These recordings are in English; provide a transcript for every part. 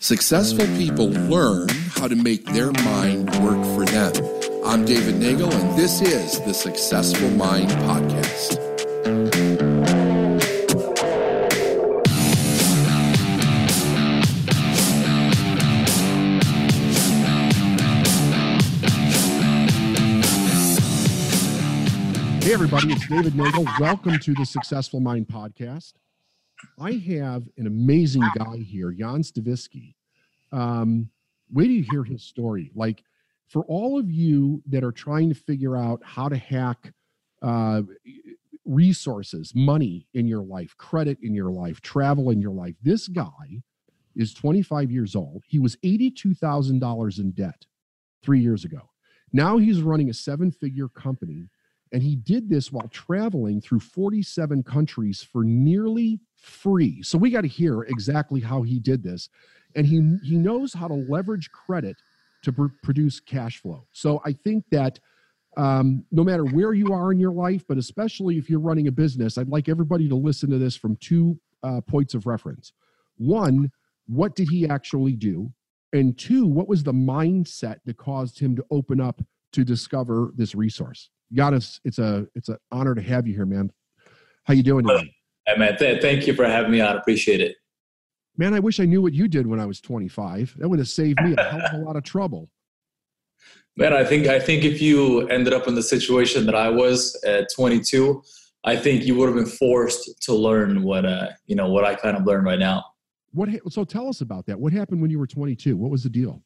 Successful people learn how to make their mind work for them. I'm David Nagel, and this is the Successful Mind Podcast. Hey, everybody, it's David Nagel. Welcome to the Successful Mind Podcast. I have an amazing guy here, Yan Stavisski. Um, wait till you hear his story. Like, for all of you that are trying to figure out how to hack uh, resources, money in your life, credit in your life, travel in your life, this guy is 25 years old. He was $82,000 in debt three years ago. Now he's running a seven figure company and he did this while traveling through 47 countries for nearly free. So we got to hear exactly how he did this. And he, he knows how to leverage credit to pr- produce cash flow. So I think that um, no matter where you are in your life, but especially if you're running a business, I'd like everybody to listen to this from two uh, points of reference. One, what did he actually do? And two, what was the mindset that caused him to open up to discover this resource? Giannis, it's a it's an honor to have you here, man. How you doing today? Hey, man, th- thank you for having me on. Appreciate it. Man, I wish I knew what you did when I was 25. That would have saved me a hell of a lot of trouble. Man, I think I think if you ended up in the situation that I was at 22, I think you would have been forced to learn what uh you know what I kind of learned right now. What so tell us about that. What happened when you were 22? What was the deal?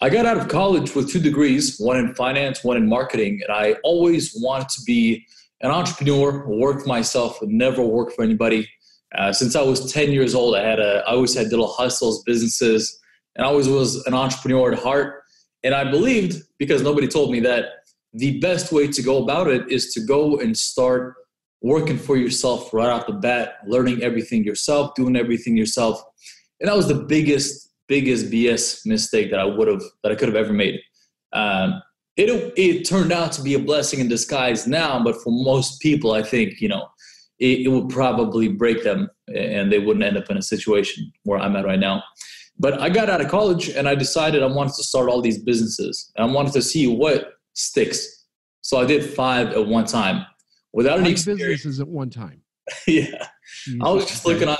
I got out of college with two degrees, one in finance, one in marketing, and I always wanted to be an entrepreneur, work for myself, never work for anybody. Uh, since I was 10 years old, I had a, I always had little hustles, businesses, and I always was an entrepreneur at heart. And I believed, because nobody told me that, the best way to go about it is to go and start working for yourself right off the bat, learning everything yourself, doing everything yourself. And that was the biggest biggest BS mistake that I would have that I could have ever made. Um, it it turned out to be a blessing in disguise now, but for most people, I think you know it, it would probably break them, and they wouldn't end up in a situation where I'm at right now. But I got out of college and I decided I wanted to start all these businesses. I wanted to see what sticks. So I did five at one time without Five any experience. businesses at one time. yeah. I was just looking on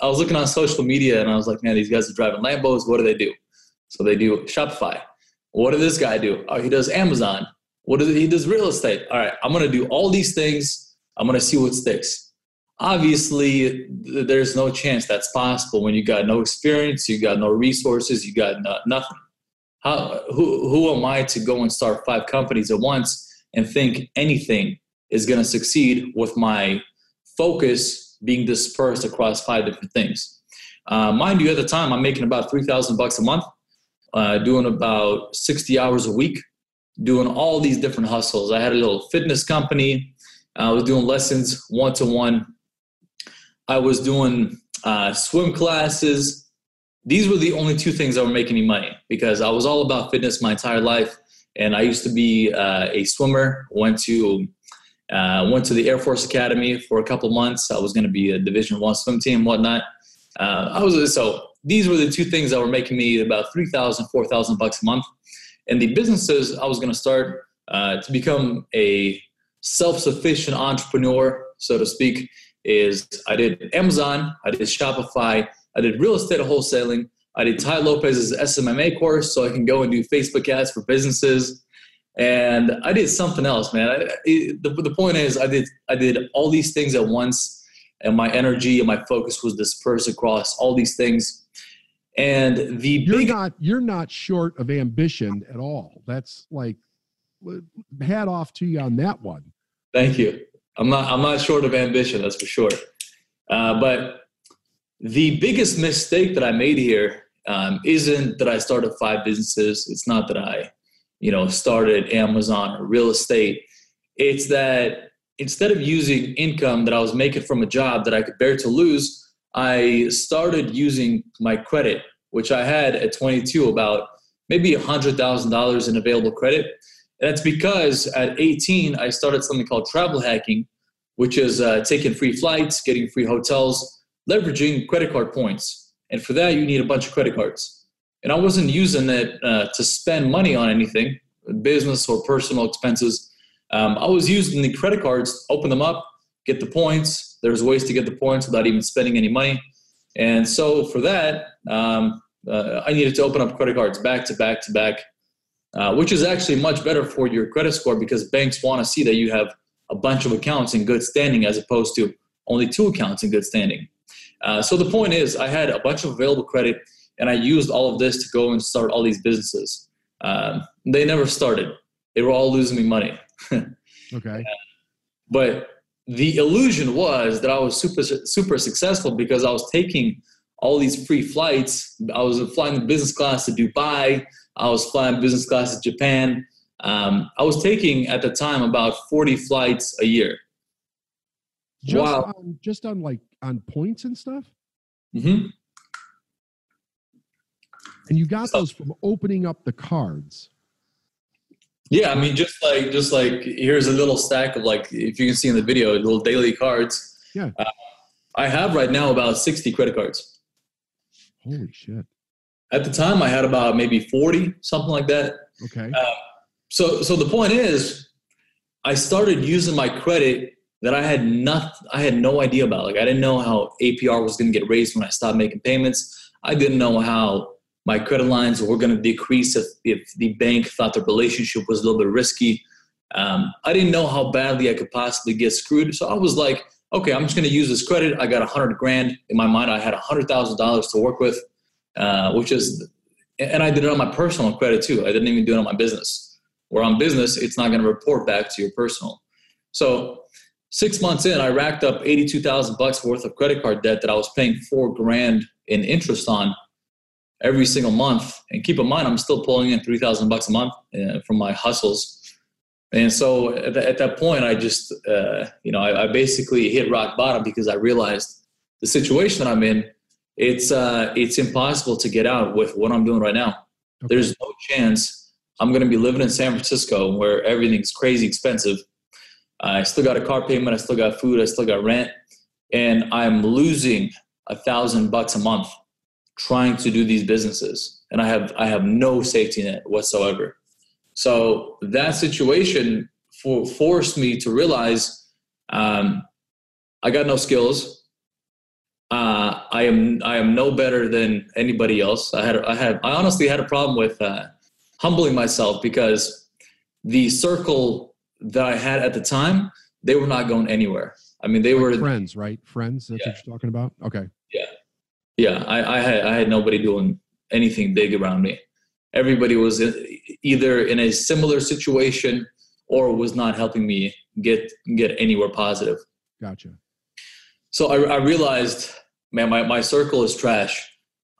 I was looking on social media and I was like, man, these guys are driving Lambos. What do they do? So they do Shopify. What did this guy do? Oh, he does Amazon. What does he does real estate? All right, I'm gonna do all these things. I'm gonna see what sticks. Obviously, there's no chance that's possible when you got no experience, you got no resources, you got no, nothing. How who who am I to go and start five companies at once and think anything is gonna succeed with my focus being dispersed across five different things. Uh, mind you, at the time, I'm making about three thousand bucks a month, uh, doing about sixty hours a week, doing all these different hustles. I had a little fitness company. I was doing lessons one to one. I was doing uh, swim classes. These were the only two things that were making me money because I was all about fitness my entire life, and I used to be uh, a swimmer. Went to uh, went to the Air Force Academy for a couple months. I was going to be a Division One swim team, whatnot. Uh, I was so these were the two things that were making me about 3,000, 4,000 bucks a month. And the businesses I was going to start uh, to become a self-sufficient entrepreneur, so to speak, is I did Amazon, I did Shopify, I did real estate wholesaling, I did Tai Lopez's SMMA course, so I can go and do Facebook ads for businesses and I did something else, man. I, it, the, the point is, I did I did all these things at once, and my energy and my focus was dispersed across all these things. And the You're big not you're not short of ambition at all. That's like hat off to you on that one. thank you. I'm not I'm not short of ambition, that's for sure. Uh, but the biggest mistake that I made here um, not that I started five businesses. It's not that I you know started Amazon or real estate. It's that instead of using income that I was making from a job that I could bear to lose, I started using my credit, which I had at 22 about maybe $100,000 in available credit. And that's because at 18, I started something called travel hacking, which is uh, taking free flights, getting free hotels, leveraging credit card points. And for that, you need a bunch of credit cards. And I wasn't using it uh, to spend money on anything, business or personal expenses. Um, I was using the credit cards, open them up, get the points. There's ways to get the points without even spending any money. And so for that, um, uh, I needed to open up credit cards back to back to back, uh, which is actually much better for your credit score because banks want to see that you have a bunch of accounts in good standing as opposed to only two accounts in good standing. Uh, so the point is, I had a bunch of available credit, and I used all of this to go and start all these businesses. Um, they never started; they were all losing me money. okay. But the illusion was that I was super super successful because I was taking all these free flights. I was flying business class to Dubai. I was flying business class to Japan. Um, I was taking at the time about 40 flights a year. Just wow. on, just on like on points and stuff. Mm-hmm. And you got those from opening up the cards. Yeah, I mean, just like just like here's a little stack of like if you can see in the video, little daily cards. Yeah. Uh, I have right now about 60 credit cards. Holy shit. At the time, I had about maybe 40, something like that. Okay. Uh, so, so the point is, I started using my credit that I had not, I had no idea about. Like, I didn't know how APR was going to get raised when I stopped making payments. I didn't know how my credit lines were going to decrease if, if the bank thought the relationship was a little bit risky. Um, I didn't know how badly I could possibly get screwed. So I was like, okay, I'm just going to use this credit. I got a hundred grand in my mind. I had a hundred thousand dollars to work with, uh, which is, and I did it on my personal credit too. I didn't even do it on my business. Where on business, it's not going to report back to your personal. So six months in, I racked up eighty-two thousand bucks worth of credit card debt that I was paying four grand in interest on every single month. And keep in mind, I'm still pulling in three thousand bucks a month uh, from my hustles and so at, the, at that point, I just, uh, you know, I, I, basically hit rock bottom because I realized the situation that I'm in, it's, uh, it's impossible to get out with what I'm doing right now. Okay. There's no chance I'm going to be living in San Francisco where everything's crazy expensive. I still got a car payment. I still got food. I still got rent. And I'm losing a thousand bucks a month trying to do these businesses. And I have, I have no safety net whatsoever. So that situation for, forced me to realize um, I got no skills. Uh, I am I am no better than anybody else. I had I had I honestly had a problem with uh, humbling myself because the circle that I had at the time they were not going anywhere. I mean, they like were friends, right? Friends. That's yeah. what you're talking about. Okay. Yeah, yeah. I, I had I had nobody doing anything big around me everybody was either in a similar situation or was not helping me get get anywhere positive. Gotcha. So I, I realized, man, my, my circle is trash.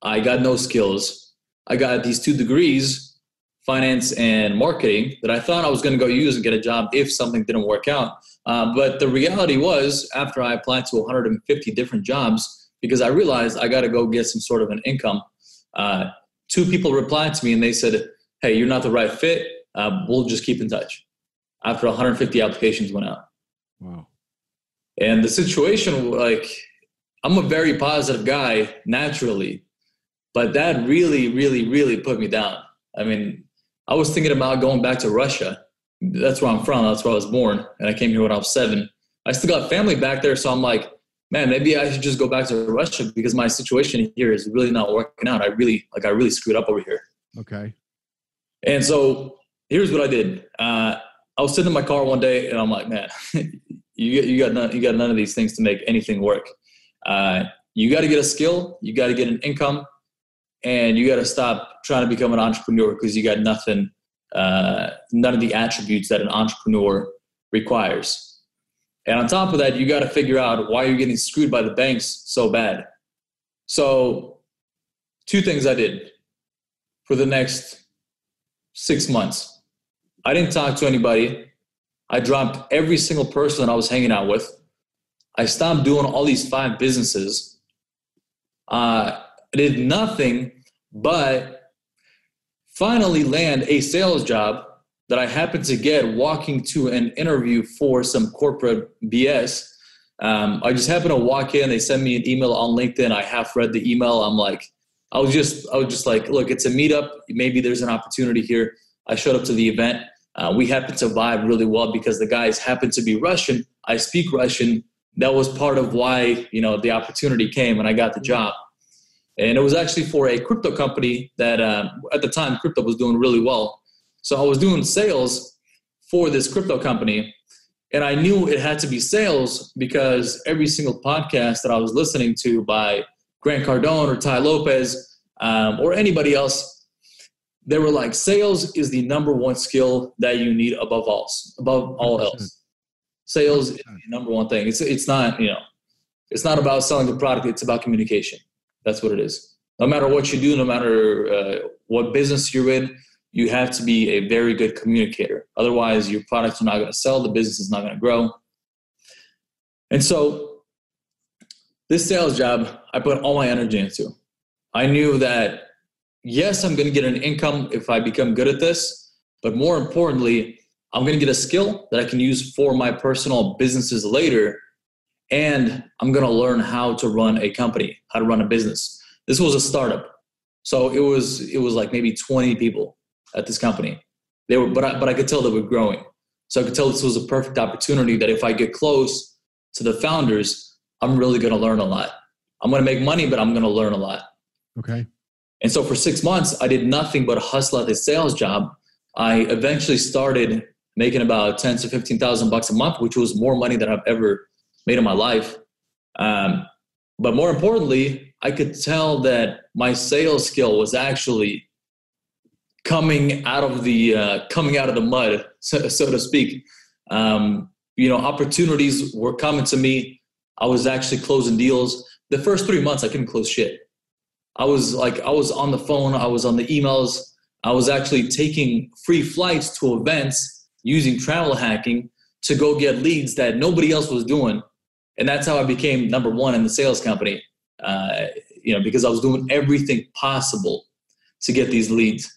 I got no skills. I got these two degrees, finance and marketing, that I thought I was going to go use and get a job if something didn't work out. Uh, but the reality was, after I applied to 150 different jobs, because I realized I got to go get some sort of an income. Uh, two people replied to me and they said, Hey, you're not the right fit. Uh, we'll just keep in touch. After 150 applications went out. Wow. And the situation, like, I'm a very positive guy naturally, but that really, really, really put me down. I mean, I was thinking about going back to Russia. That's where I'm from. That's where I was born. And I came here when I was seven. I still got family back there. So I'm like, man, maybe I should just go back to Russia because my situation here is really not working out. I really like I really screwed up over here. Okay. And so here's what I did. Uh, I was sitting in my car one day and I'm like, man, you you got none, you got none of these things to make anything work. Uh, you got to get a skill, you got to get an income, and you got to stop trying to become an entrepreneur because you got nothing, uh, none of the attributes that an entrepreneur requires. And on top of that, you got to figure out why you're getting screwed by the banks so bad. So, two things I did for the next six months. I didn't talk to anybody. I dropped every single person I was hanging out with. I stopped doing all these five businesses. Uh, I did nothing but finally land a sales job that I happened to get walking to an interview for some corporate BS. Um, I just happened to walk in. They sent me an email on LinkedIn. I half read the email. I'm like, I was just, I was just like, look, it's a meetup. Maybe there's an opportunity here. I showed up to the event. Uh, we happened to vibe really well because the guys happened to be Russian. I speak Russian. That was part of why you know the opportunity came and I got the job. And it was actually for a crypto company that uh, at the time crypto was doing really well. So I was doing sales for this crypto company, and I knew it had to be sales because every single podcast that I was listening to by Grant Cardone or Tai Lopez um, or anybody else, they were like, sales is the number one skill that you need above all, above all else. Sales is the number one thing. It's it's not you know, it's not about selling the product. It's about communication. That's what it is. No matter what you do, no matter uh, what business you're in, you have to be a very good communicator. Otherwise, your products are not going to sell. The business is not going to grow. And so, this sales job, I put all my energy into. I knew that yes, I'm going to get an income if I become good at this, but more importantly, I'm going to get a skill that I can use for my personal businesses later. And I'm going to learn how to run a company, how to run a business. This was a startup. So it was it was like maybe 20 people at this company. They were but I, but I could tell they were growing. So I could tell this was a perfect opportunity that if I get close to the founders, I'm really going to learn a lot. I'm going to make money, but I'm going to learn a lot. Okay. And so for six months, I did nothing but hustle at this sales job. I eventually started making about ten to fifteen thousand bucks a month, which was more money than I've ever made in my life. Um, but more importantly, I could tell that my sales skill was actually coming out of the uh, coming out of the mud, so, so to speak. Um, you know, opportunities were coming to me. I was actually closing deals. The first three months, I couldn't close shit. I was like, I was on the phone, I was on the emails, I was actually taking free flights to events using travel hacking to go get leads that nobody else was doing. And that's how I became number one in the sales company. Uh, you know, because I was doing everything possible to get these leads.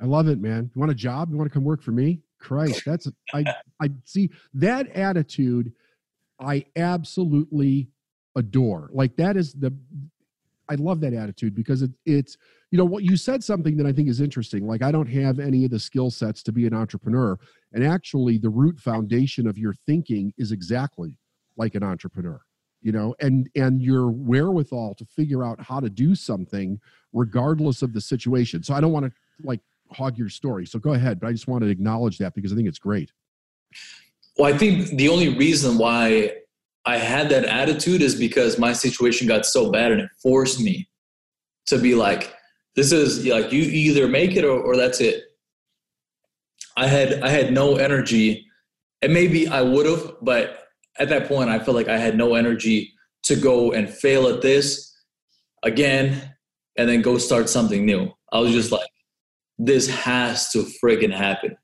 I love it, man. You want a job? You want to come work for me? Christ, that's I I see that attitude I absolutely adore. Like that is the I love that attitude because it, it's you know what you said something that I think is interesting. Like I don't have any of the skill sets to be an entrepreneur, and actually the root foundation of your thinking is exactly like an entrepreneur. You know, and and your wherewithal to figure out how to do something regardless of the situation. So I don't want to like hog your story. So go ahead, but I just want to acknowledge that because I think it's great. Well, I think the only reason why I had that attitude is because my situation got so bad and it forced me to be like, this is like you either make it or, or that's it. I had I had no energy, and maybe I would have, but at that point I felt like I had no energy to go and fail at this again and then go start something new. I was just like, this has to friggin' happen.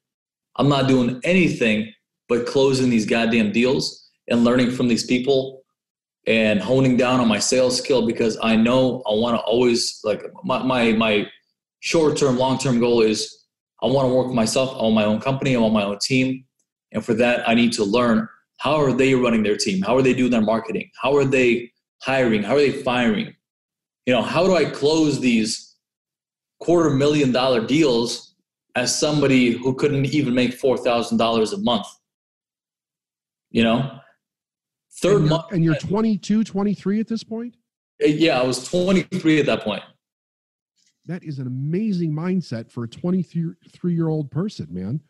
I'm not doing anything but closing these goddamn deals and learning from these people and honing down on my sales skill because I know I want to always like my my, my short term, long term goal is I want to work myself. on my own company. I want my own team, and for that I need to learn how are they running their team, how are they doing their marketing, how are they hiring, how are they firing, you know, how do I close these quarter million dollar deals as somebody who couldn't even make four thousand dollars a month, you know Third and month. And you're 22, 23 at this point? Uh, yeah, I was 23 at that point. That is an amazing mindset for a 23 year old person, man.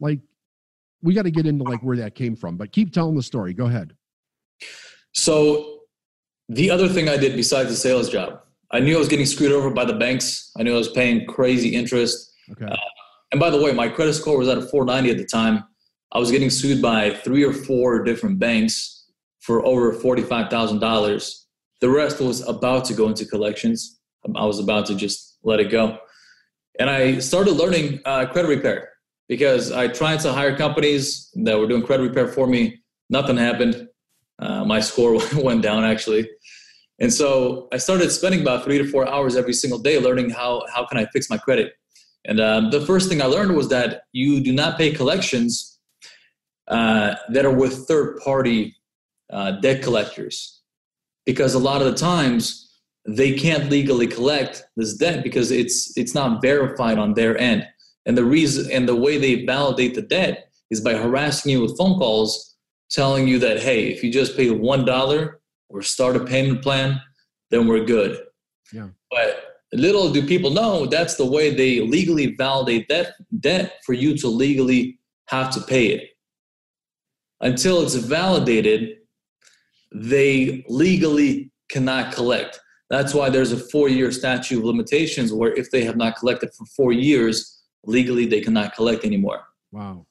Like, we got to get into like where that came from, but keep telling the story. Go ahead. So, the other thing I did besides the sales job, I knew I was getting screwed over by the banks. I knew I was paying crazy interest. Okay. Uh, and by the way, my credit score was at a 490 at the time. I was getting sued by three or four different banks for over $45,000. The rest was about to go into collections. I was about to just let it go. And I started learning uh, credit repair because I tried to hire companies that were doing credit repair for me. Nothing happened. Uh, my score went down actually. And so I started spending about three to four hours every single day learning how, how can I fix my credit. And um, the first thing I learned was that you do not pay collections uh, that are with third party uh, debt collectors because a lot of the times they can't legally collect this debt because it's it's not verified on their end and the reason and the way they validate the debt is by harassing you with phone calls telling you that hey if you just pay one dollar or start a payment plan then we're good. Yeah. But little do people know that's the way they legally validate that debt for you to legally have to pay it. Until it's validated they legally cannot collect. That's why there's a four year statute of limitations where if they have not collected for four years legally they cannot collect anymore. Wow.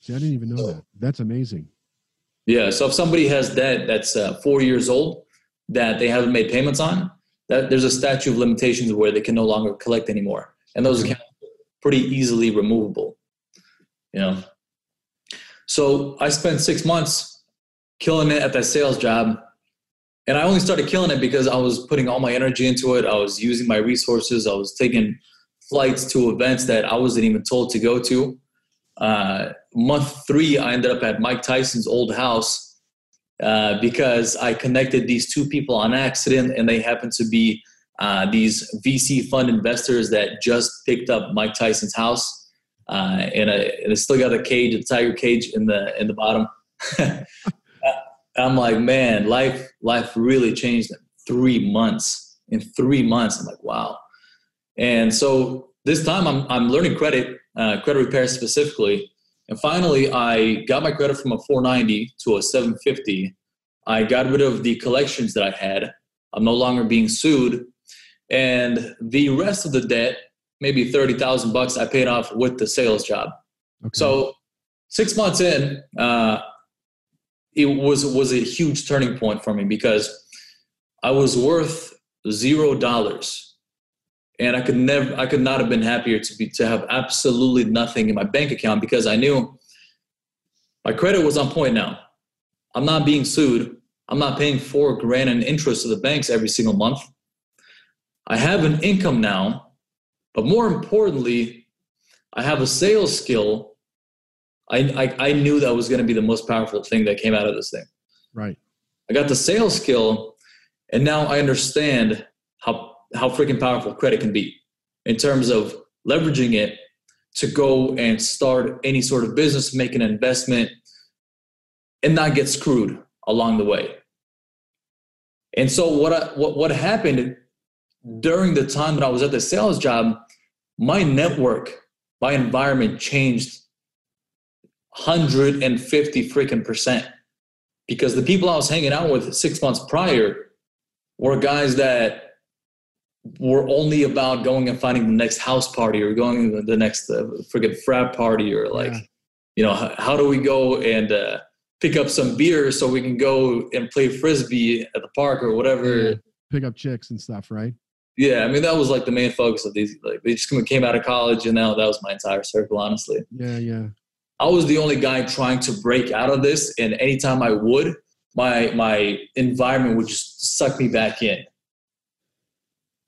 See i didn't even know that. That's amazing yeah so if somebody has debt that's uh, four years old that they haven't made payments on that there's a statute of limitations where they can no longer collect anymore, and those accounts are pretty easily removable. You know, so I spent six months killing it at that sales job, and I only started killing it because I was putting all my energy into it. I was using my resources. I was taking flights to events that I wasn't even told to go to. Uh, month three, I ended up at Mike Tyson's old house uh, because I connected these two people on accident, and they happen to be uh, these VC fund investors that just picked up Mike Tyson's house, uh, and, I, and still got a cage, a tiger cage in the in the bottom. I'm like, man, life life really changed in three months. In three months, I'm like, wow. And so this time, I'm I'm learning credit, uh, credit repair specifically, and finally, I got my credit from a 490 to a 750. I got rid of the collections that I had. I'm no longer being sued. And the rest of the debt, maybe 30,000 bucks, I paid off with the sales job. Okay. So six months in, uh, it was was a huge turning point for me because I was worth zero dollars and I could never I could not have been happier to be to have absolutely nothing in my bank account because I knew my credit was on point now. I'm not being sued. I'm not paying four grand in interest to the banks every single month. I have an income now, but more importantly, I have a sales skill. I, I, I knew that was going to be the most powerful thing that came out of this thing. Right. I got the sales skill, and now I understand how how freaking powerful credit can be in terms of leveraging it to go and start any sort of business, make an investment, and not get screwed along the way. And so what I, what what happened during the time that I was at the sales job, my network, my environment changed 150 freaking percent because the people I was hanging out with six months prior were guys that were only about going and finding the next house party or going to the next uh, friggin' frat party or like, yeah. you know, how, how, do we go and uh, pick up some beer so we can go and play frisbee at the park or whatever. Yeah. Pick up chicks and stuff, right? Yeah, I mean that was like the main focus of these. Like they just came out of college, and now that was my entire circle. Honestly. Yeah, yeah. I was the only guy trying to break out of this, and anytime I would, my my environment would just suck me back in.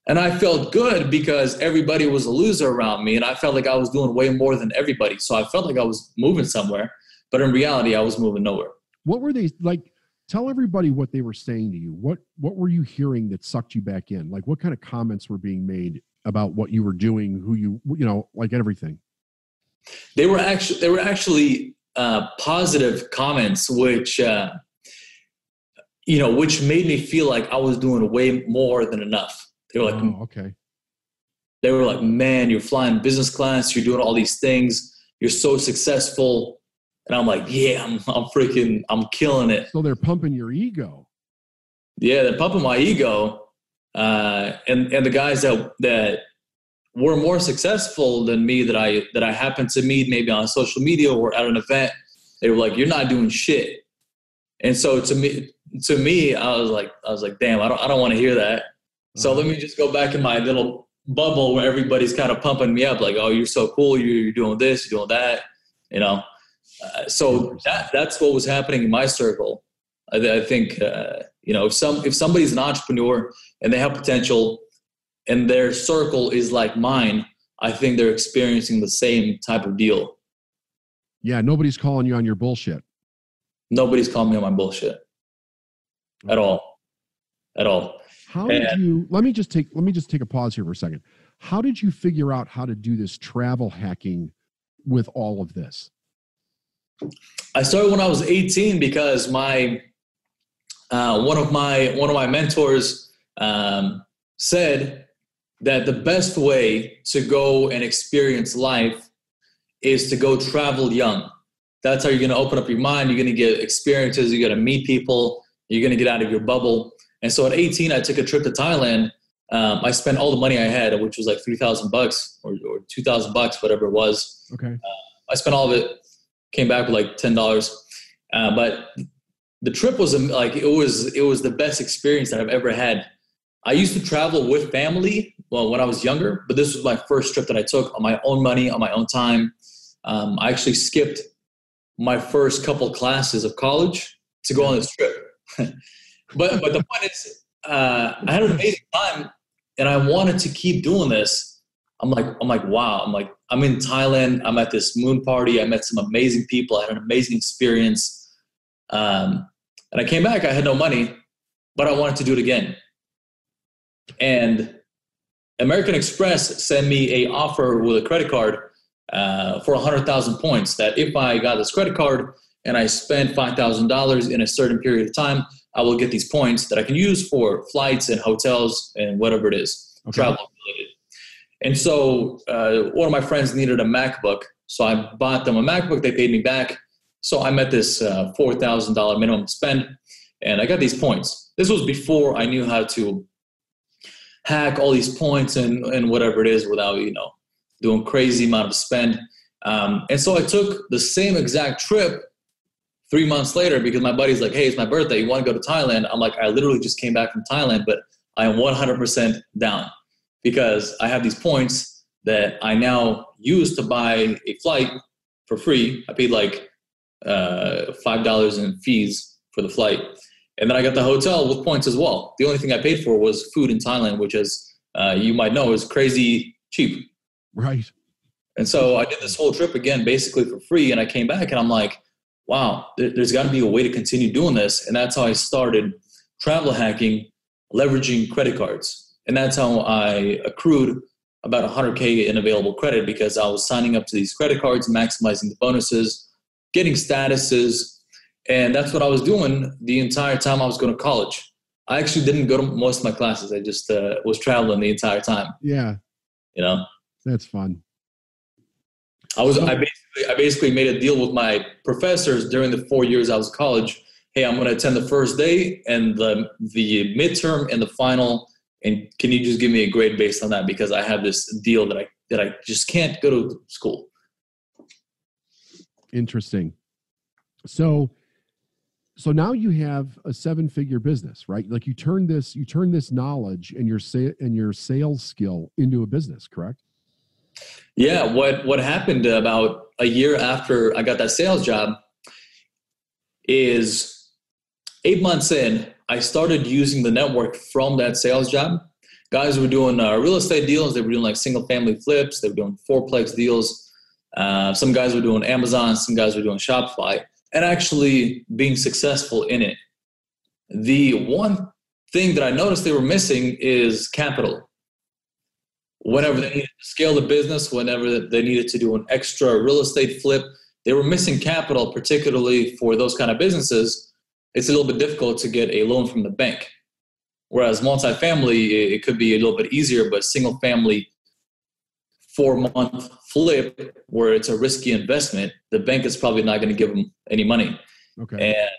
And I felt good because everybody was a loser around me, and I felt like I was doing way more than everybody. So I felt like I was moving somewhere, but in reality, I was moving nowhere. What were they like? Tell everybody what they were saying to you. What what were you hearing that sucked you back in? Like what kind of comments were being made about what you were doing, who you you know, like everything? They were actually they were actually uh, positive comments, which uh, you know, which made me feel like I was doing way more than enough they were like, oh, okay. They were like, man, you're flying business class. You're doing all these things. You're so successful. And I'm like, yeah, I'm, I'm freaking, I'm killing it. So they're pumping your ego. Yeah, they're pumping my ego. Uh, and and the guys that that were more successful than me that I that I happened to meet maybe on social media or at an event, they were like, "You're not doing shit." And so to me, to me, I was like, I was like, "Damn, I don't I don't want to hear that." So let me just go back in my little bubble where everybody's kind of pumping me up, like, "Oh, you're so cool! You're, doing this, you're doing that," you know. Uh, so that that's what was happening in my circle. I, I think uh, you know if some if somebody's an entrepreneur and they have potential, and their circle is like mine, I think they're experiencing the same type of deal. Yeah, nobody's calling you on your bullshit. Nobody's calling me on my bullshit. at all, at all. How did you? Let me just take. Let me just take a pause here for a second. How did you figure out how to do this travel hacking with all of this? I started when I was 18 because my uh, one of my one of my mentors um, said that the best way to go and experience life is to go travel young. That's how you're going to open up your mind. You're going to get experiences. You're going to meet people. You're going to get out of your bubble. And so at 18, I took a trip to Thailand. Um, I spent all the money I had, which was like 3,000 bucks or, or 2,000 bucks, whatever it was. Okay. Uh, I spent all of it, came back with like $10. Uh, but the trip was like, it was, it was the best experience that I've ever had. I used to travel with family, well, when I was younger, but this was my first trip that I took on my own money, on my own time. Um, I actually skipped my first couple classes of college to go on this trip. but but the point is, uh, I had an amazing time, and I wanted to keep doing this. I'm like I'm like wow. I'm like I'm in Thailand. I'm at this moon party. I met some amazing people. I had an amazing experience. Um, and I came back. I had no money, but I wanted to do it again. And American Express sent me a offer with a credit card uh, for 100,000 points. That if I got this credit card and I spent $5,000 in a certain period of time, I will get these points that I can use for flights and hotels and whatever it is, okay. travel related. And so uh, one of my friends needed a MacBook. So I bought them a MacBook. They paid me back. So I met this uh, $4,000 minimum spend and I got these points. This was before I knew how to hack all these points and, and whatever it is without, you know, doing crazy amount of spend. Um, and so I took the same exact trip three months later because my buddy's like, hey, it's my birthday. You want to go to Thailand? I'm like, I literally just came back from Thailand, but I am 100% down because I have these points that I now use to buy a flight for free. I paid like uh, $5 in fees for the flight. And then I got the hotel with points as well. The only thing I paid for was food in Thailand, which, as uh, you might know, is crazy cheap. Right. And so I did this whole trip again, basically for free. And I came back and I'm like, wow, there, has got to be a way to continue doing this. And that's how I started travel hacking, leveraging credit cards. And that's how I accrued about 100K in available credit because I was signing up to these credit cards, maximizing the bonuses, getting statuses. And that's what I was doing the entire time I was going to college. I actually didn't go to most of my classes. I just uh, was traveling the entire time. Yeah. You know? That's fun. I was I basically I basically made a deal with my professors during the four years I was college. Hey, I'm going to attend the first day and the the midterm and the final. And can you just give me a grade based on that because I have this deal that I that I just can't go to school. Interesting. So so now you have a seven figure business right like you turn this you turn this knowledge and your sa- and your sales skill into a business correct yeah, what what happened about a year after I got that sales job is eight months in, I started using the network from that sales job. Guys were doing uh, real estate deals. They were doing like single family flips. They were doing fourplex deals. Uh, some guys were doing Amazon. Some guys were doing Shopify, and actually being successful in it. The one thing that I noticed they were missing is capital whenever they needed to scale the business, whenever they needed to do an extra real estate flip, they were missing capital, particularly for those kind of businesses. It's a little bit difficult to get a loan from the bank. Whereas multifamily, it could be a little bit easier, but single family four month flip where it's a risky investment, the bank is probably not going to give them any money. Okay. And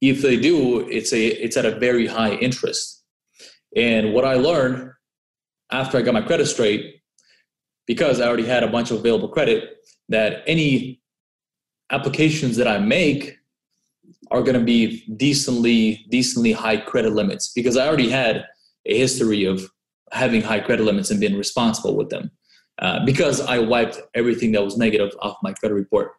if they do, it's a it's at a very high interest. And what I learned after I got my credit straight, because I already had a bunch of available credit, that any applications that I make are going to be decently decently high credit limits because I already had a history of having high credit limits and being responsible with them uh, because I wiped everything that was negative off my credit report.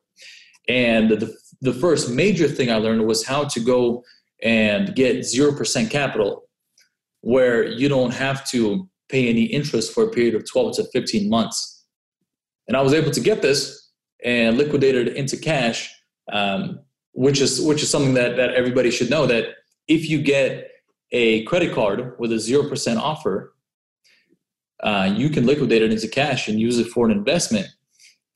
And the, the first major thing I learned was how to go and get 0% capital where you don't have to pay any interest for a period of 12 to 15 months. And I was able to get this and liquidate it into cash, um, which is which is something that that everybody should know that if you get a credit card with a 0% offer, uh, you can liquidate it into cash and use it for an investment.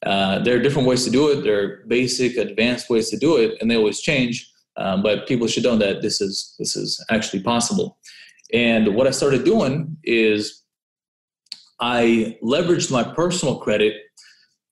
Uh, there are different ways to do it. There are basic, advanced ways to do it, and they always change. Um, but people should know that this is this is actually possible. And what I started doing is I leveraged my personal credit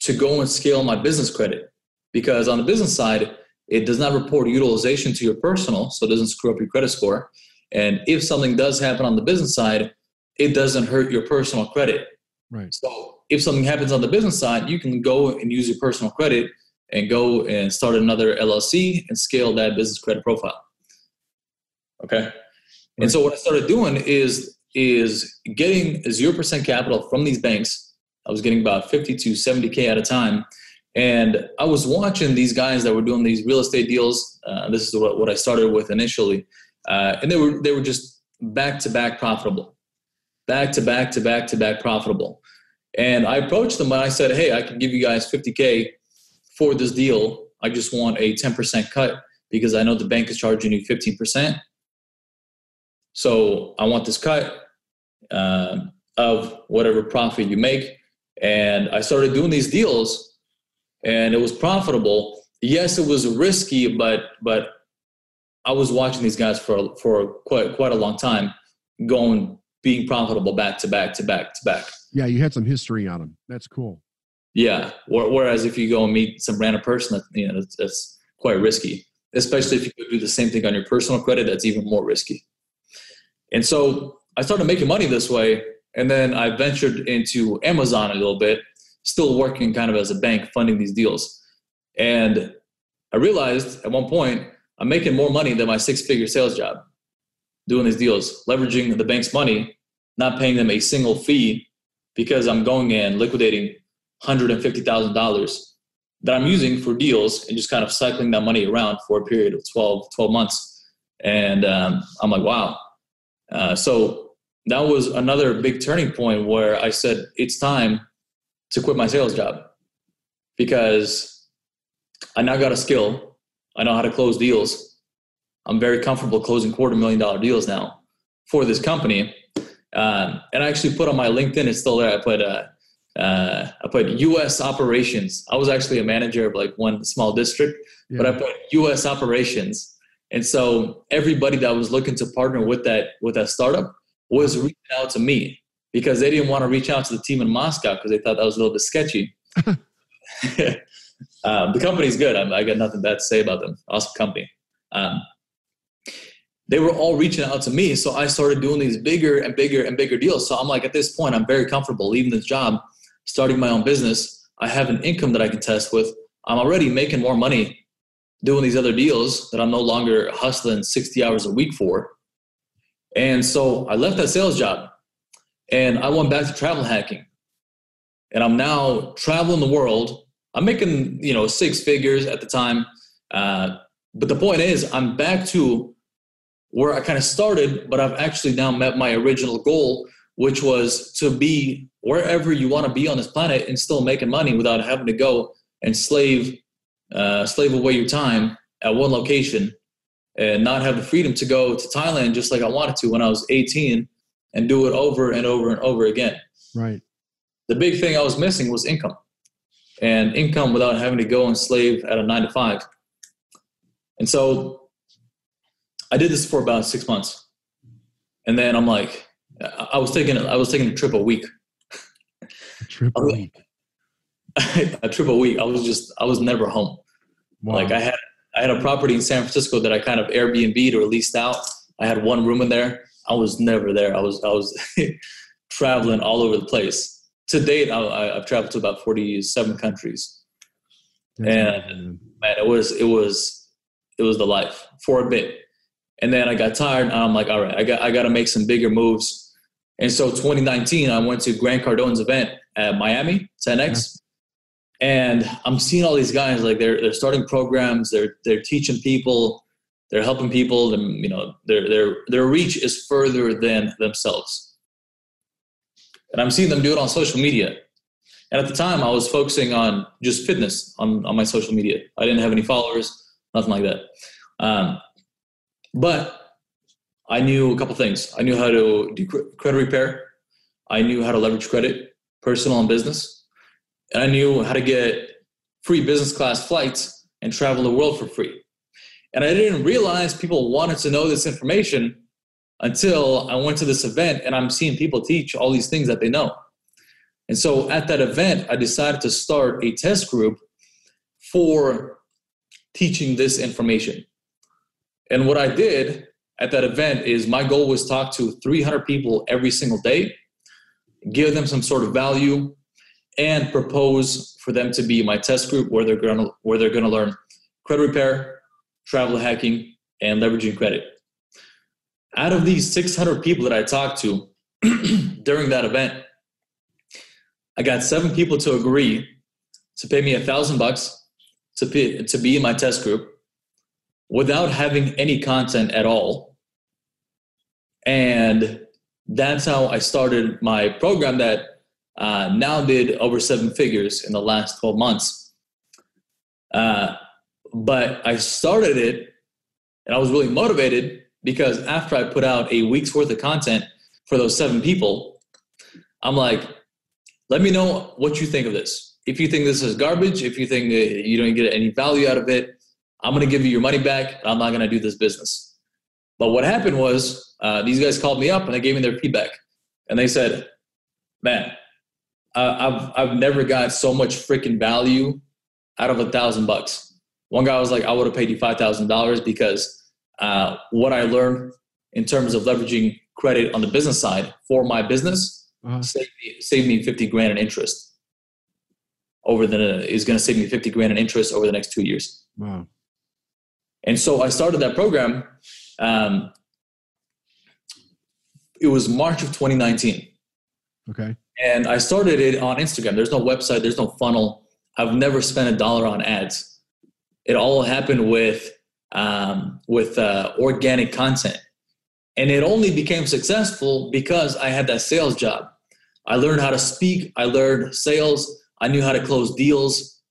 to go and scale my business credit because on the business side, it does not report utilization to your personal, so it doesn't screw up your credit score. And if something does happen on the business side, it doesn't hurt your personal credit. Right. So if something happens on the business side, you can go and use your personal credit and go and start another LLC and scale that business credit profile. Okay. Right. And so what I started doing is is getting zero percent capital from these banks. I was getting about fifty to seventy k at a time, and I was watching these guys that were doing these real estate deals. Uh, this is what, what I started with initially, uh, and they were they were just back to back profitable, back to back to back to back profitable. And I approached them and I said, "Hey, I can give you guys 50k for this deal. I just want a 10% cut because I know the bank is charging you 15%. So I want this cut uh, of whatever profit you make." And I started doing these deals, and it was profitable. Yes, it was risky, but but I was watching these guys for for quite quite a long time, going being profitable back to back to back to back. Yeah, you had some history on them. That's cool. Yeah. Whereas if you go and meet some random person, that you know that's, that's quite risky. Especially if you do the same thing on your personal credit, that's even more risky. And so I started making money this way, and then I ventured into Amazon a little bit, still working kind of as a bank, funding these deals. And I realized at one point I'm making more money than my six figure sales job doing these deals, leveraging the bank's money, not paying them a single fee because I'm going in liquidating $150,000 that I'm using for deals and just kind of cycling that money around for a period of 12, 12 months. And um, I'm like, wow. Uh, so that was another big turning point where I said, it's time to quit my sales job because I now got a skill I know how to close deals. I'm very comfortable closing quarter million dollar deals now for this company. Um, and I actually put on my LinkedIn, it's still there. I put, uh, uh, I put U.S. operations. I was actually a manager of like one small district, yeah. but I put U.S. operations. And so everybody that was looking to partner with that with that startup was reaching out to me because they didn't want to reach out to the team in Moscow because they thought that was a little bit sketchy. Um, the company's good. I, I, got nothing bad to say about them. Awesome company. Um, they were all reaching out to me, so I started doing these bigger and bigger and bigger deals. So I'm like, at this point, I'm very comfortable leaving this job, starting my own business. I have an income that I can test with. I'm already making more money doing these other deals that I'm no longer hustling 60 hours a week for. And so I left that sales job and I went back to travel hacking. And I'm now traveling the world. I'm making you know six figures at the time, uh, but the point is I'm back to where I kind of started, but I've actually now met my original goal, which was to be wherever you want to be on this planet and still making money without having to go and slave uh, slave away your time at one location and not have the freedom to go to Thailand just like I wanted to when I was 18 and do it over and over and over again. Right. The big thing I was missing was income and income without having to go and slave at a nine to five. And so I did this for about six months. And then I'm like, I was taking I was taking a trip a week. A trip a week. a trip a week. I was just I was never home. Wow. Like I had I had a property in San Francisco that I kind of Airbnb'd or leased out. I had one room in there. I was never there. I was I was traveling all over the place to date, I, have traveled to about 47 countries. That's and man, it was, it was, it was the life for a bit. And then I got tired and I'm like, all right, I got, I got to make some bigger moves. And so 2019, I went to Grant Cardone's event at Miami, 10X. And I'm seeing all these guys, like they're, they're starting programs, they're, they're teaching people, they're helping people, and you know, their, their, their reach is further than themselves and I'm seeing them do it on social media. And at the time, I was focusing on just fitness on, on my social media. I didn't have any followers, nothing like that. Um, but I knew a couple things. I knew how to do credit repair. I knew how to leverage credit, personal and business. And I knew how to get free business class flights and travel the world for free. And I didn't realize people wanted to know this information until I went to this event and I'm seeing people teach all these things that they know. And so at that event, I decided to start a test group for teaching this information. And what I did at that event is my goal was talk to 300 people every single day, give them some sort of value, and propose for them to be my test group where they're gonna where they're gonna learn credit repair, travel hacking, and leveraging credit. Out of these 600 people that I talked to during that event, I got seven people to agree to pay me a thousand bucks to be, to be in my test group without having any content at all. And that's how I started my program that uh, now did over seven figures in the last 12 months. Uh, but I started it and I was really motivated because after I put out a week's worth of content for those seven people, I'm like, let me know what you think of this. If you think this is garbage, if you think you don't get any value out of it, I'm going to give you your money back. I'm not going to do this business. But what happened was uh, these guys called me up and they gave me their feedback. And they said, man, I've, I've never got so much freaking value out of a thousand bucks. One guy was like, I would have paid you $5,000 because uh, what I learned in terms of leveraging credit on the business side for my business uh-huh. saved, me, saved me 50 grand in interest over the is going to save me 50 grand in interest over the next two years. Wow. And so I started that program. Um, it was March of 2019. Okay. And I started it on Instagram. There's no website, there's no funnel. I've never spent a dollar on ads. It all happened with um, with uh, organic content, and it only became successful because I had that sales job. I learned how to speak. I learned sales. I knew how to close deals.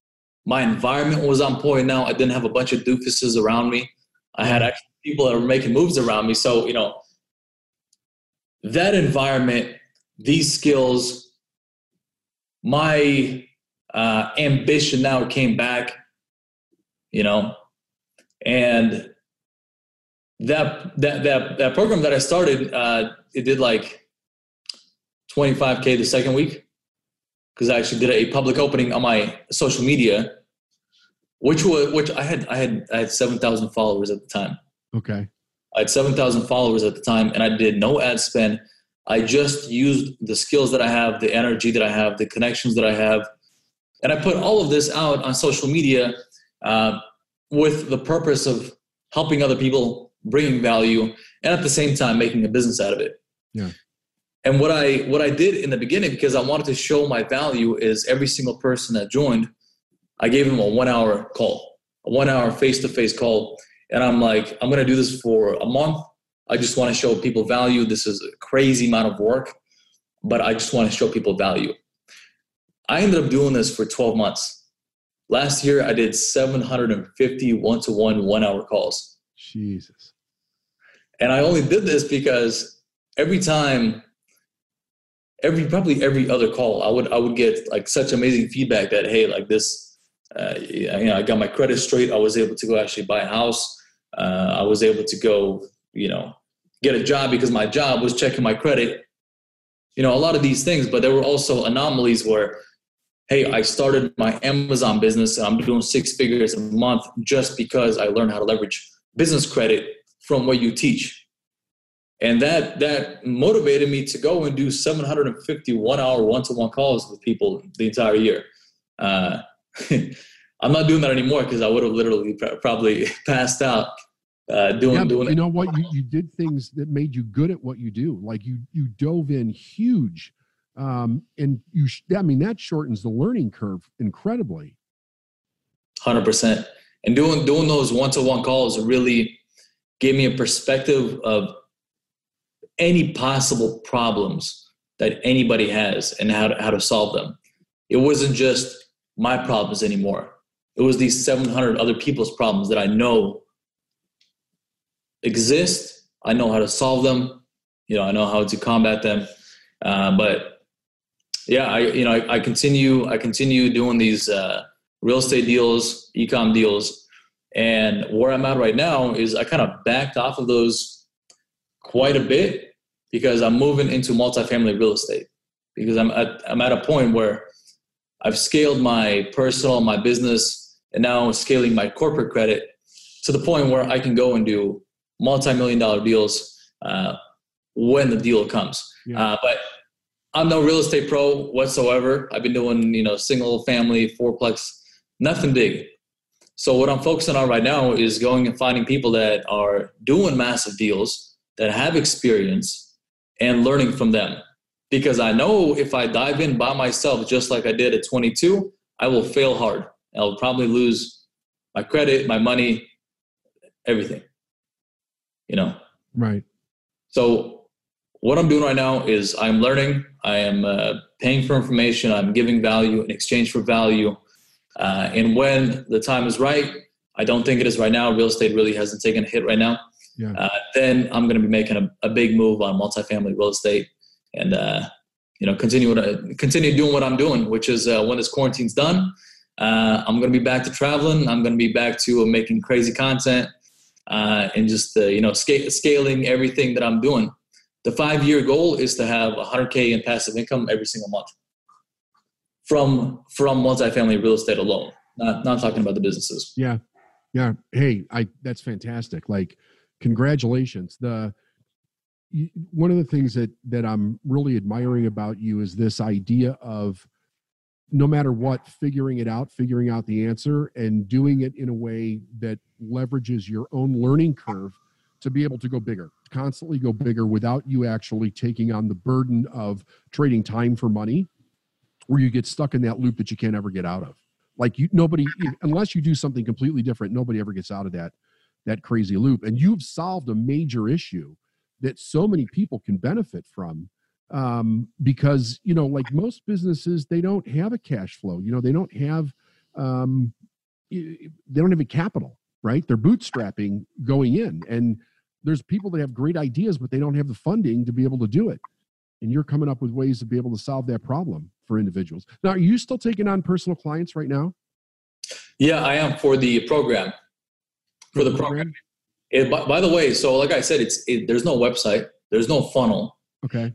My environment was on point now. I didn't have a bunch of doofuses around me. I had actually people that were making moves around me. So, you know, that environment, these skills, my uh, ambition now came back, you know, and that that that that program that I started, uh, it did like 25k the second week because I actually did a public opening on my social media, which was which I had I had I had seven thousand followers at the time. Okay. I had seven thousand followers at the time, and I did no ad spend. I just used the skills that I have, the energy that I have, the connections that I have, and I put all of this out on social media uh, with the purpose of helping other people, bringing value, and at the same time making a business out of it. Yeah. And what I what I did in the beginning because I wanted to show my value is every single person that joined, I gave them a one hour call, a one hour face to face call, and I'm like, I'm gonna do this for a month. I just want to show people value. This is a crazy amount of work, but I just want to show people value. I ended up doing this for 12 months. Last year, I did 750 one to one one hour calls. Jesus. And I only did this because every time every probably every other call i would i would get like such amazing feedback that hey like this uh, you know i got my credit straight i was able to go actually buy a house uh, i was able to go you know get a job because my job was checking my credit. You know a lot of these things but there were also anomalies where hey i started my amazon business and i'm doing six figures a month just because i learned how to leverage business credit from what you teach. And that that motivated me to go and do 751 hour one-to-one calls with people the entire year. Uh, i'm not doing that anymore because i would have literally pr- probably passed out uh, doing yeah, doing you know what you, you did things that made you good at what you do like you you dove in huge um, and you i mean that shortens the learning curve incredibly 100% and doing doing those one-to-one calls really gave me a perspective of any possible problems that anybody has and how to, how to solve them. It wasn't just my problems anymore. It was these 700 other people's problems that I know exist. I know how to solve them. You know, I know how to combat them. Uh, but yeah, I you know I, I, continue I continue doing these uh, real estate deals, ecom deals, and where I'm at right now is I kind of backed off of those quite a bit because I'm moving into multifamily real estate because I'm at, I'm at a point where I've scaled my personal, my business, and now I'm scaling my corporate credit to the point where I can go and do multi-million dollar deals uh, when the deal comes. Yeah. Uh, but I'm no real estate pro whatsoever. I've been doing, you know, single family, fourplex, nothing big. So what I'm focusing on right now is going and finding people that are doing massive deals that have experience and learning from them because I know if I dive in by myself, just like I did at 22, I will fail hard. I'll probably lose my credit, my money, everything. You know? Right. So, what I'm doing right now is I'm learning, I am uh, paying for information, I'm giving value in exchange for value. Uh, and when the time is right, I don't think it is right now. Real estate really hasn't taken a hit right now. Yeah. Uh, then I'm going to be making a, a big move on multifamily real estate and uh, you know continue what I, continue doing what I'm doing, which is uh, when this quarantine's done, uh, I'm gonna be back to traveling. I'm gonna be back to uh, making crazy content uh, and just uh, you know sc- scaling everything that I'm doing. The five year goal is to have 100k in passive income every single month from from multifamily real estate alone. Not not talking about the businesses. Yeah, yeah. Hey, I that's fantastic. Like, congratulations. The one of the things that that I'm really admiring about you is this idea of no matter what figuring it out figuring out the answer and doing it in a way that leverages your own learning curve to be able to go bigger constantly go bigger without you actually taking on the burden of trading time for money where you get stuck in that loop that you can't ever get out of. Like you nobody unless you do something completely different nobody ever gets out of that that crazy loop. And you've solved a major issue that so many people can benefit from um, because you know like most businesses they don't have a cash flow you know they don't have um, they don't have a capital right? They're bootstrapping going in and there's people that have great ideas but they don't have the funding to be able to do it. And you're coming up with ways to be able to solve that problem for individuals. Now are you still taking on personal clients right now? Yeah i am for the program. For the program. it, by, by, the way, so like I said, it's it, there's no website, there's no funnel. Okay.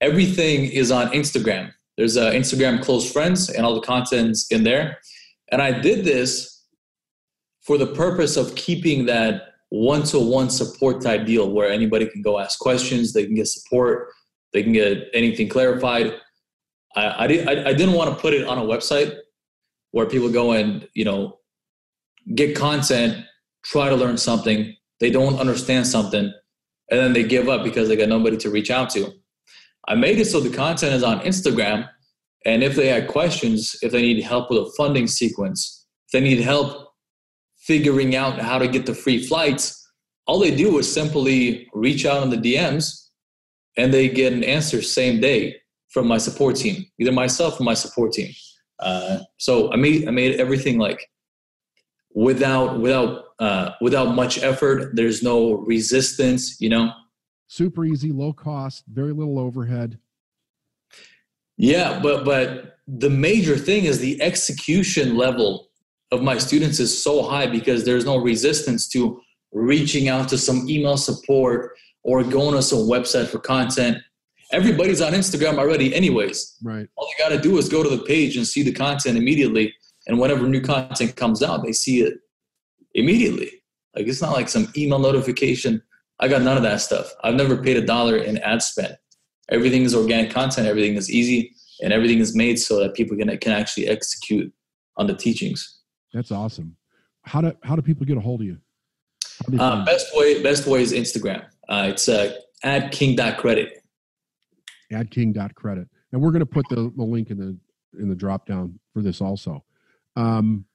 Everything is on Instagram. There's a Instagram close friends and all the contents in there. And I did this for the purpose of keeping that one-to-one support type deal where anybody can go ask questions, they can get support, they can get anything clarified. I, I, I, I didn't want to put it on a website where people go and you know get content, try to learn something, they don't understand something and then they give up because they got nobody to reach out to. I made it so the content is on Instagram. And if they had questions, if they need help with a funding sequence, if they need help figuring out how to get the free flights, all they do is simply reach out on the DMs and they get an answer same day from my support team, either myself or my support team. Uh, so I made I made everything like without without uh, without much effort. There's no resistance, you know. Super easy, low cost, very little overhead. Yeah, but but the major thing is the execution level of my students is so high because there's no resistance to reaching out to some email support or going to some website for content. Everybody's on Instagram already, anyways. Right. All you got to do is go to the page and see the content immediately. And whenever new content comes out, they see it immediately. Like it's not like some email notification. I got none of that stuff. I've never paid a dollar in ad spend. Everything is organic content. Everything is easy, and everything is made so that people can can actually execute on the teachings. That's awesome. How do how do people get a hold of you? Uh, best way best way is Instagram. Uh, it's uh, at king.credit. At king.credit. And we're going to put the, the link in the in the drop down for this also. Um,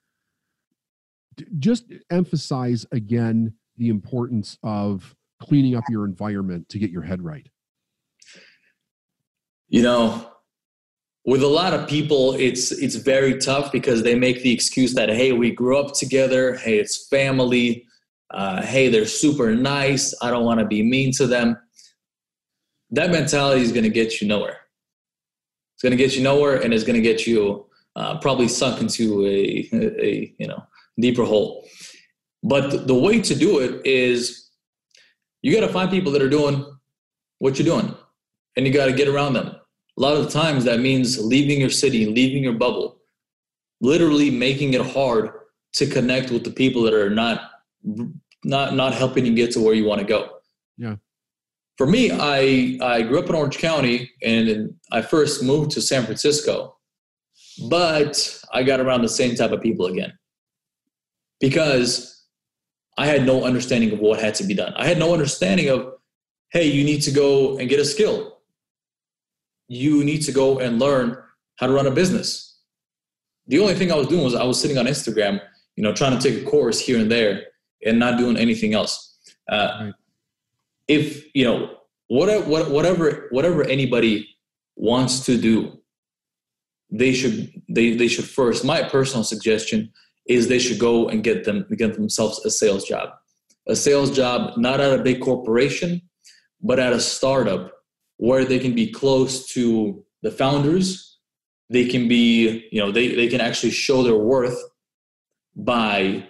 just emphasize again the importance of cleaning up your environment to get your head right. You know, with a lot of people it's it's very tough because they make the excuse that hey we grew up together hey it's family Uh, hey, they're super nice. I don't want to be mean to them. That mentality is going to get you nowhere. It's going to get you nowhere, and it's going to get you uh, probably sunk into a, a you know deeper hole. But the way to do it is you got to find people that are doing what you're doing, and you got to get around them. A lot of the times that means leaving your city, leaving your bubble, literally making it hard to connect with the people that are not not not helping you get to where you want to go. Yeah. For me, I I grew up in Orange County and I first moved to San Francisco, but I got around the same type of people again because I had no understanding of what had to be done. I had no understanding of, hey, you need to go and get a skill. You need to go and learn how to run a business. The only thing I was doing was I was sitting on Instagram, you know, trying to take a course here and there and not doing anything else. Uh, right. If you know whatever whatever whatever anybody wants to do, they should they they should first. My personal suggestion is they should go and get them get themselves a sales job, a sales job not at a big corporation, but at a startup where they can be close to the founders. They can be you know they they can actually show their worth by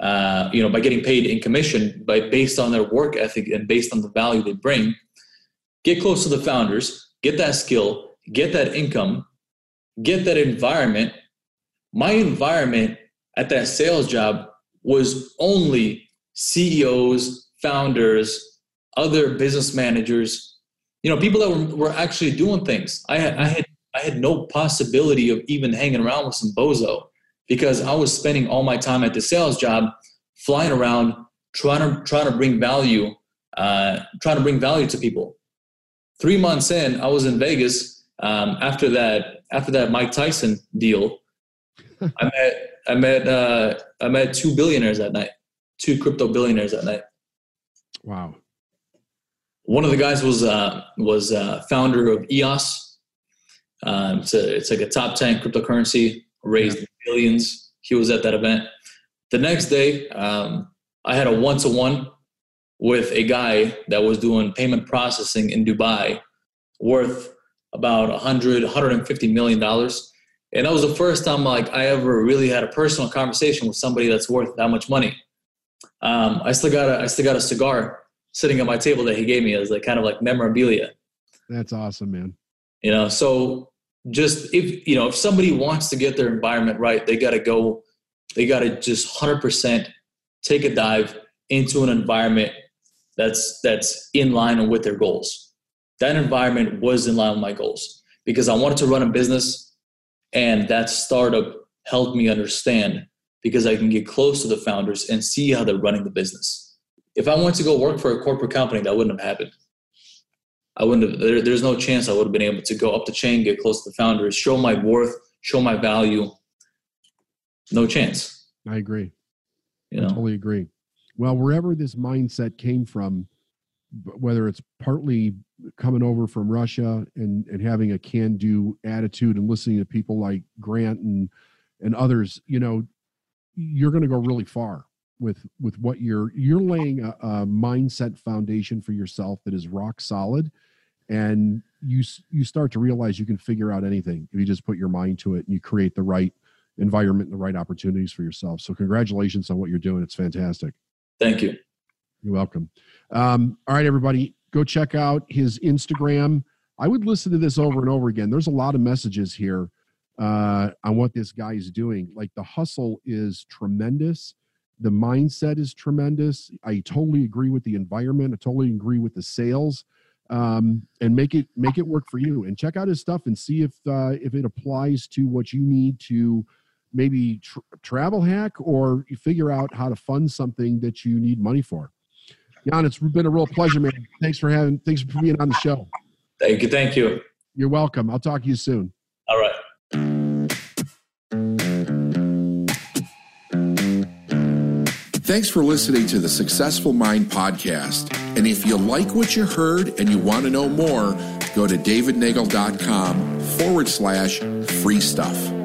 uh, you know, by getting paid in commission, by based on their work ethic and based on the value they bring, get close to the founders, get that skill, get that income, get that environment. My environment at that sales job was only CEOs, founders, other business managers, you know, people that were, were actually doing things. I had, I had, I had no possibility of even hanging around with some bozo because I was spending all my time at the sales job, flying around, trying to trying to bring value, uh, trying to bring value to people. Three months in, I was in Vegas. Um, after that, after that Mike Tyson deal, I met I met uh, I met two billionaires that night, two crypto billionaires that night. Wow. One of the guys was uh, was uh, founder of EOS. Um, it's, a, it's like a top ten cryptocurrency raised yeah. billions. He was at that event. The next day, um, I had a one to one with a guy that was doing payment processing in Dubai worth about 100, 150 million dollars. And that was the first time like I ever really had a personal conversation with somebody that's worth that much money. Um, I still got a I still got a cigar sitting at my table that he gave me as like kind of like memorabilia. That's awesome, man. You know, so just if you know if somebody wants to get their environment right they got to go they got to just 100% take a dive into an environment that's that's in line with their goals that environment was in line with my goals because i wanted to run a business and that startup helped me understand because i can get close to the founders and see how they're running the business if i went to go work for a corporate company that wouldn't have happened I wouldn't have, there, there's no chance I would have been able to go up the chain, get close to the founders, show my worth, show my value. No chance. I agree. You know? I totally agree. Well, wherever this mindset came from, whether it's partly coming over from Russia and, and having a can do attitude and listening to people like Grant and, and others, you know, you're going to go really far with with what you're you're laying a, a mindset foundation for yourself that is rock solid. And you you start to realize you can figure out anything if you just put your mind to it and you create the right environment and the right opportunities for yourself. So congratulations on what you're doing. It's fantastic. Thank you. You're welcome. Um, all right everybody go check out his instagram. I would listen to this over and over again. There's a lot of messages here uh, on what this guy is doing. Like the hustle is tremendous. The mindset is tremendous. I totally agree with the environment. I totally agree with the sales. Um, and make it make it work for you. And check out his stuff and see if uh, if it applies to what you need to maybe tr- travel hack or figure out how to fund something that you need money for. Yan, it's been a real pleasure, man. Thanks for having thanks for being on the show. Thank you. Thank you. You're welcome. I'll talk to you soon. All right. Thanks for listening to the Successful Mind podcast. And if you like what you heard and you want to know more, go to davidnagel.com forward slash free stuff.